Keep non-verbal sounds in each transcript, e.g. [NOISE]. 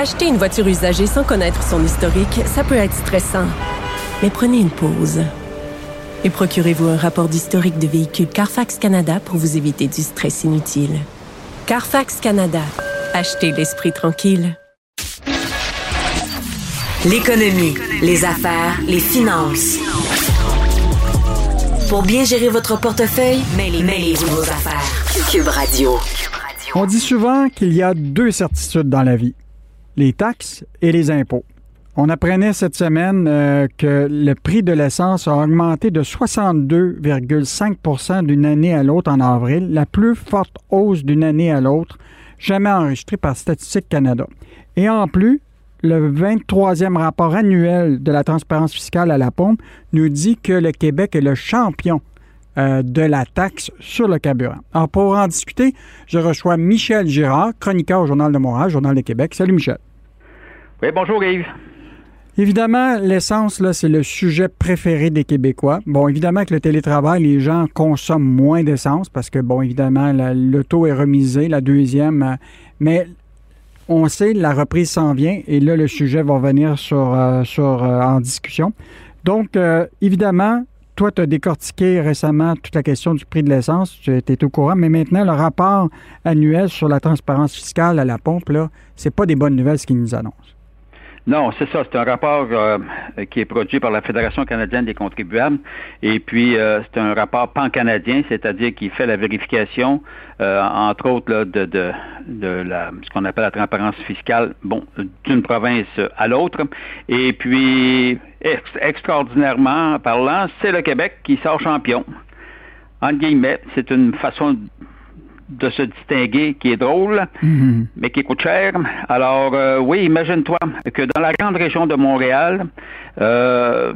Acheter une voiture usagée sans connaître son historique, ça peut être stressant. Mais prenez une pause. Et procurez-vous un rapport d'historique de véhicule Carfax Canada pour vous éviter du stress inutile. Carfax Canada. Achetez l'esprit tranquille. L'économie, les affaires, les finances. Pour bien gérer votre portefeuille, mêlez-vous vos affaires. Cube Radio. On dit souvent qu'il y a deux certitudes dans la vie, les taxes et les impôts. On apprenait cette semaine euh, que le prix de l'essence a augmenté de 62,5% d'une année à l'autre en avril, la plus forte hausse d'une année à l'autre jamais enregistrée par Statistique Canada. Et en plus, le 23e rapport annuel de la transparence fiscale à la pompe nous dit que le Québec est le champion euh, de la taxe sur le carburant. Alors, pour en discuter, je reçois Michel Girard, chroniqueur au Journal de Montréal, Journal de Québec. Salut, Michel. Oui, bonjour, Yves. Évidemment, l'essence, là, c'est le sujet préféré des Québécois. Bon, évidemment, que le télétravail, les gens consomment moins d'essence parce que, bon, évidemment, le taux est remisé, la deuxième. Euh, mais on sait, la reprise s'en vient et là, le sujet va venir sur, euh, euh, en discussion. Donc, évidemment, toi, tu as décortiqué récemment toute la question du prix de l'essence, tu étais au courant, mais maintenant, le rapport annuel sur la transparence fiscale à la pompe, là, c'est pas des bonnes nouvelles ce qu'ils nous annoncent. Non, c'est ça. C'est un rapport euh, qui est produit par la Fédération canadienne des contribuables. Et puis, euh, c'est un rapport pan-canadien, c'est-à-dire qu'il fait la vérification, euh, entre autres, de, de, la, ce qu'on appelle la transparence fiscale, bon, d'une province à l'autre. Et puis, extraordinairement parlant, c'est le Québec qui sort champion. En guillemets, c'est une façon de se distinguer qui est drôle, mhm. mais qui coûte cher. Alors, euh, oui, imagine-toi que dans la grande région de Montréal, euh,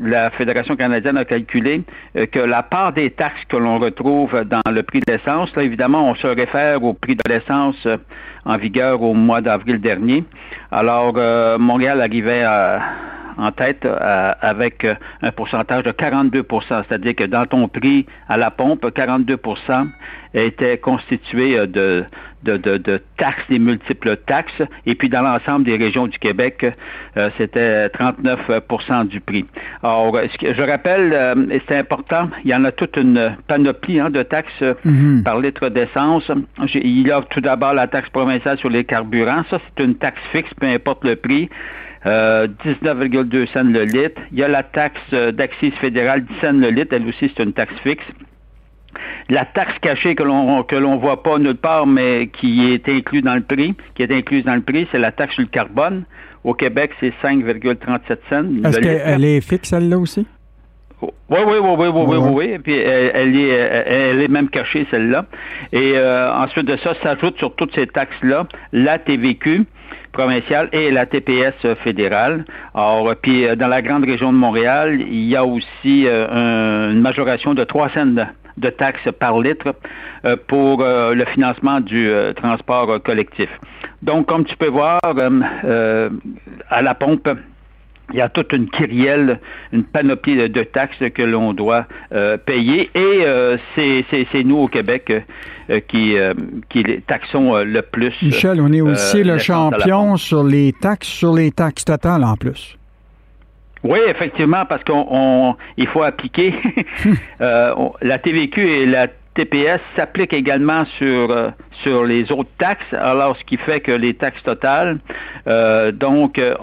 la Fédération canadienne a calculé euh, que la part des taxes que l'on retrouve dans le prix de l'essence, là, évidemment, on se réfère au prix de l'essence en vigueur au mois d'avril dernier. Alors, Montréal arrivait à en tête euh, avec euh, un pourcentage de 42% c'est-à-dire que dans ton prix à la pompe, 42% était constitué euh, de, de, de, taxes, des multiples taxes, et puis dans l'ensemble des régions du Québec, c'était 39% du prix. Alors, je rappelle, et c'est important, il y en a toute une panoplie hein, de taxes mhm. par litre d'essence. Il y a tout d'abord la taxe provinciale sur les carburants, ça c'est une taxe fixe, peu importe le prix. 19,2 euh, cents le litre. Il y a la taxe euh, d'accise fédérale 10 cents le litre, elle aussi c'est une taxe fixe. La taxe cachée que l'on que l'on voit pas nulle part, mais qui est inclus dans le prix, qui est incluse dans le prix, c'est la taxe sur le carbone. Au Québec, c'est 5,37 cents. Est-ce qu'elle est fixe, celle-là aussi? Oui, oui, oui, oui, oui, oui, oui, Et puis elle, est, elle est même cachée, celle-là. Et euh, ensuite de ça, s'ajoute sur toutes ces taxes-là la TVQ, provinciale et la TPS fédérale. Alors, puis euh, dans la grande région de Montréal, il y a aussi euh, une majoration de 3 cents de taxes par litre euh, pour le financement du transport collectif. Donc, comme tu peux voir, à la pompe, il y a toute une kyrielle, une panoplie de, taxes que l'on doit payer et c'est nous au Québec euh, qui, euh, qui les taxons euh, le plus. Michel, on est aussi le champion sur les taxes, sur les taxes totales en plus. Oui, effectivement, parce qu'on il faut appliquer [LAUGHS] [LAUGHS] la TVQ et la TPS s'applique également sur euh, sur les autres taxes, alors ce qui fait que les taxes totales, euh, donc euh,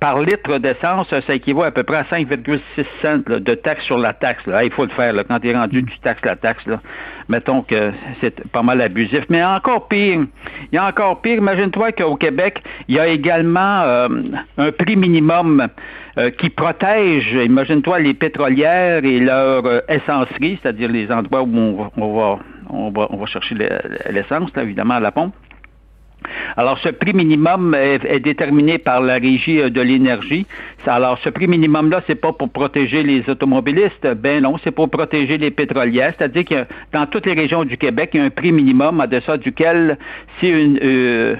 par litre d'essence, ça équivaut à peu près à 5,6 cents de taxes sur la taxe. Là. il faut le faire là, quand tu es rendu, tu taxes la taxe. Là. Mettons que c'est pas mal abusif. Mais encore pire, il y a encore pire. Imagine-toi qu'au Québec, il y a également un prix minimum euh, qui protège, imagine-toi, les pétrolières et leur euh, essencerie, c'est-à-dire les endroits où on va, on va, on va, chercher l'essence, évidemment, à la pompe. Alors, ce prix minimum est, déterminé par la régie de l'énergie. Alors, ce prix minimum-là, c'est pas pour protéger les automobilistes. Ben non, c'est pour protéger les pétrolières. C'est-à-dire que dans toutes les régions du Québec, il y a un prix minimum à deçà duquel, si une euh,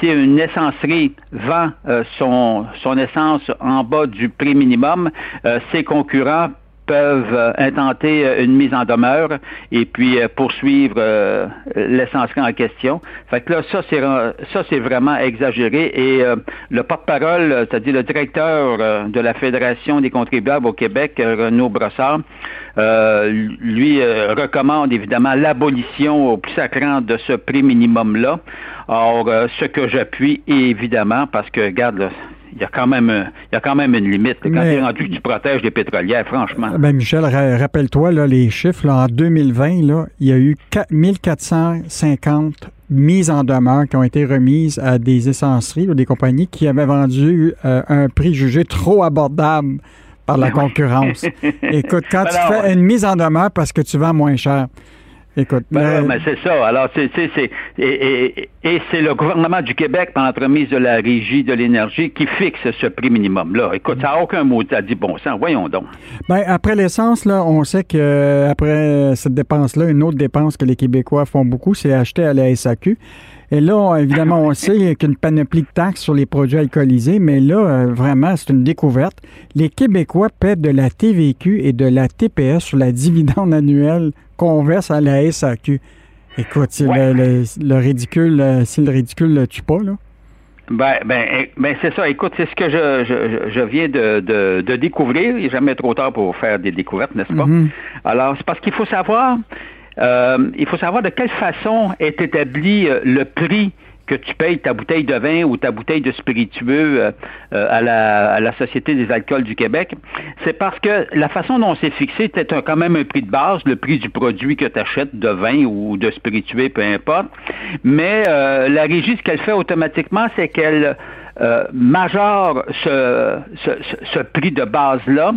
si une essencerie vend euh, son, son essence en bas du prix minimum, euh, ses concurrents peuvent euh, intenter euh, une mise en demeure et puis euh, poursuivre l'essentiel en question. Fait que là, ça c'est ça c'est vraiment exagéré et le porte-parole, c'est-à-dire le directeur de la Fédération des contribuables au Québec, Renaud Brossard, lui recommande évidemment l'abolition au plus sacrant de ce prix minimum-là. Or, ce que j'appuie, évidemment, parce que, regarde, il y a quand même, il y a quand même une limite. Quand tu es rendu que tu protèges les pétrolières, franchement. Ben Michel, rappelle-toi les chiffres. en 2020, là, il y a eu 1450 mises en demeure qui ont été remises à des essenceries ou des compagnies qui avaient vendu euh, un prix jugé trop abordable par la concurrence. [LAUGHS] Écoute, quand tu fais une mise en demeure parce que tu vends moins cher, Écoute, ben, mais c'est ça. Alors, c'est, c'est, et, et, c'est le gouvernement du Québec, par l'entremise de la Régie de l'énergie, qui fixe ce prix minimum-là. Écoute, ça n'a aucun mot à dit bon sang. Voyons donc. Ben, après l'essence, là, on sait que après cette dépense-là, une autre dépense que les Québécois font beaucoup, c'est acheter à la SAQ. Et là, évidemment, on [LAUGHS] sait qu'il y a une panoplie de taxes sur les produits alcoolisés, mais là, euh, vraiment, c'est une découverte. Les Québécois paient de la TVQ et de la TPS sur la dividende annuelle qu'on verse à la SAQ. Écoute, le, ridicule, euh, si le ridicule ne tue pas, là. Ben, ben, eh, ben c'est ça. Écoute, c'est ce que je, je, viens de, de, découvrir. Il n'est jamais trop tard pour faire des découvertes, n'est-ce pas? Mm-hmm. Alors, c'est parce qu'il faut savoir euh, il faut savoir de quelle façon est établi euh, le prix que tu payes ta bouteille de vin ou ta bouteille de spiritueux euh, à, la, Société des alcools du Québec, c'est parce que la façon dont c'est fixé, c'est quand même un prix de base, le prix du produit que tu achètes de vin ou de spiritueux, peu importe. Mais la régie, ce qu'elle fait automatiquement, c'est qu'elle euh, majore ce, prix de base-là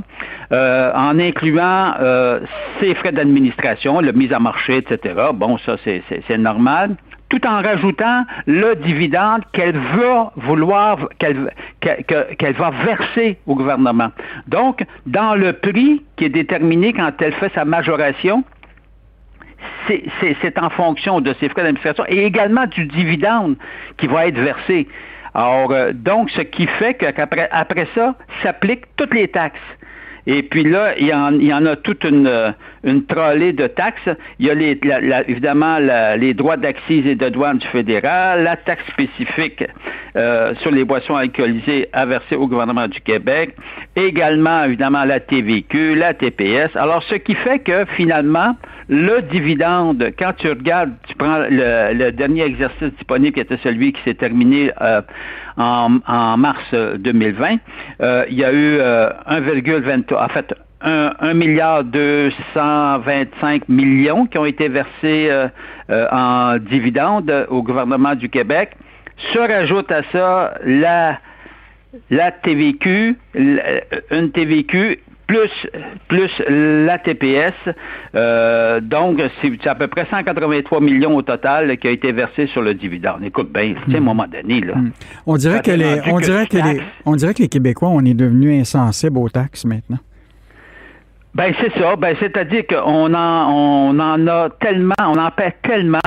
euh, en incluant euh, ses frais d'administration, le mise à marché, etc. Bon, ça, c'est normal tout en rajoutant le dividende qu'elle va vouloir, qu'elle va verser au gouvernement. Donc, dans le prix qui est déterminé quand elle fait sa majoration, c'est en fonction de ses frais d'administration et également du dividende qui va être versé. Alors, euh, donc, ce qui fait qu'après après ça, s'appliquent toutes les taxes. Et puis là, il y en, a toute une, une de taxes. Il y a les, évidemment les droits d'accise et de douane du fédéral, la taxe spécifique euh, sur les boissons alcoolisées à verser au gouvernement du Québec, également évidemment la TVQ, la TPS. Alors, ce qui fait que finalement, le dividende, quand tu regardes, tu prends le, dernier exercice disponible qui était celui qui s'est terminé euh, en, mars 2020, euh, il y a eu 1,23, en fait, 1, milliard 225 millions qui ont été versés euh, en dividendes au gouvernement du Québec. Se rajoute à ça la, la TVQ, une TVQ plus, plus la TPS. Euh, donc, c'est à peu près 183 millions au total qui a été versé sur le dividende. Écoute bien, c'est à un moment donné, là. Hmm. On dirait que les, on dirait que les, on dirait que les Québécois, on est devenus insensibles aux taxes maintenant. Ben c'est ça. Ben c'est-à-dire qu'on en, on en a tellement, on en paie tellement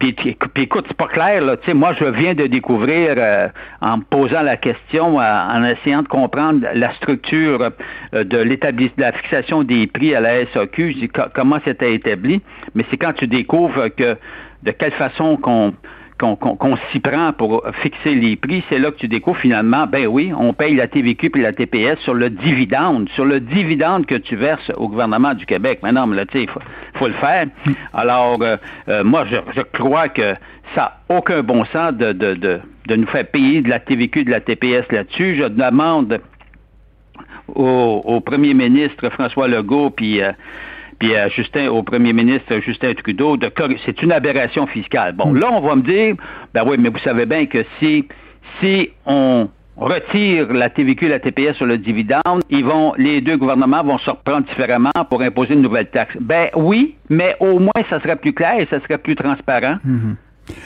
puis, écoute, c'est pas clair, là. Moi, je viens de découvrir, euh, en me posant la question, euh, en essayant de comprendre la structure euh, de l'établissement, de la fixation des prix à la SAQ, comment c'était établi. Mais c'est quand tu découvres que de quelle façon qu'on qu'on s'y prend pour fixer les prix, c'est là que tu découvres finalement, ben oui, on paye la TVQ et la TPS sur le dividende, sur le dividende que tu verses au gouvernement du Québec. Mais non, mais il faut, le faire. Alors, euh, euh, moi, je, crois que ça n'a aucun bon sens de, de, de, nous faire payer de la TVQ de la TPS là-dessus. Je demande au, premier ministre François Legault, puis... Euh, puis à Justin, au premier ministre Justin Trudeau, de c'est une aberration fiscale. Bon, là, on va me dire, ben oui, mais vous savez bien que si, si on retire la TVQ et la TPS sur le dividende, ils vont, les deux gouvernements vont se reprendre différemment pour imposer une nouvelle taxe. Ben oui, mais au moins ça serait plus clair et ça serait plus transparent. Mhm.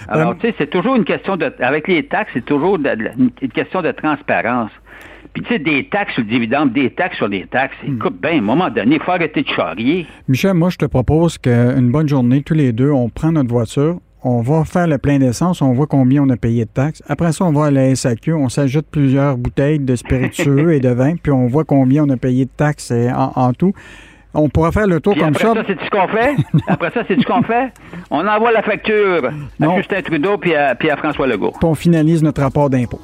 Alors, euh, tu sais, c'est toujours une question de. Avec les taxes, c'est toujours une question de transparence. Puis, tu sais, des taxes sur le dividende, des taxes sur les taxes. Hmm. Écoute, bien, à un moment donné, il faut arrêter de charrier. Michel, moi, je te propose qu'une bonne journée, tous les deux, on prend notre voiture, on va faire le plein d'essence, on voit combien on a payé de taxes. Après ça, on va à la SAQ, on s'ajoute plusieurs bouteilles de spiritueux et de vin, puis on voit combien on a payé de taxes en, tout. On pourra faire le tour comme ça. Après ça, c'est ce qu'on fait? [LAUGHS] après ça, c'est ce qu'on fait? On envoie la facture à Justin Trudeau puis à, puis à François Legault. Puis on finalise notre rapport d'impôt.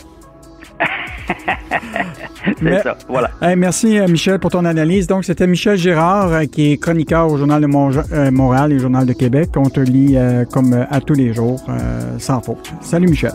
[LAUGHS] c'est ça, voilà. merci, euh, Michel, pour ton analyse. Donc, c'était Michel Girard, euh, qui est chroniqueur au Journal de euh, Montréal et Journal de Québec. On te lit comme à tous les jours, sans faute. Salut, Michel.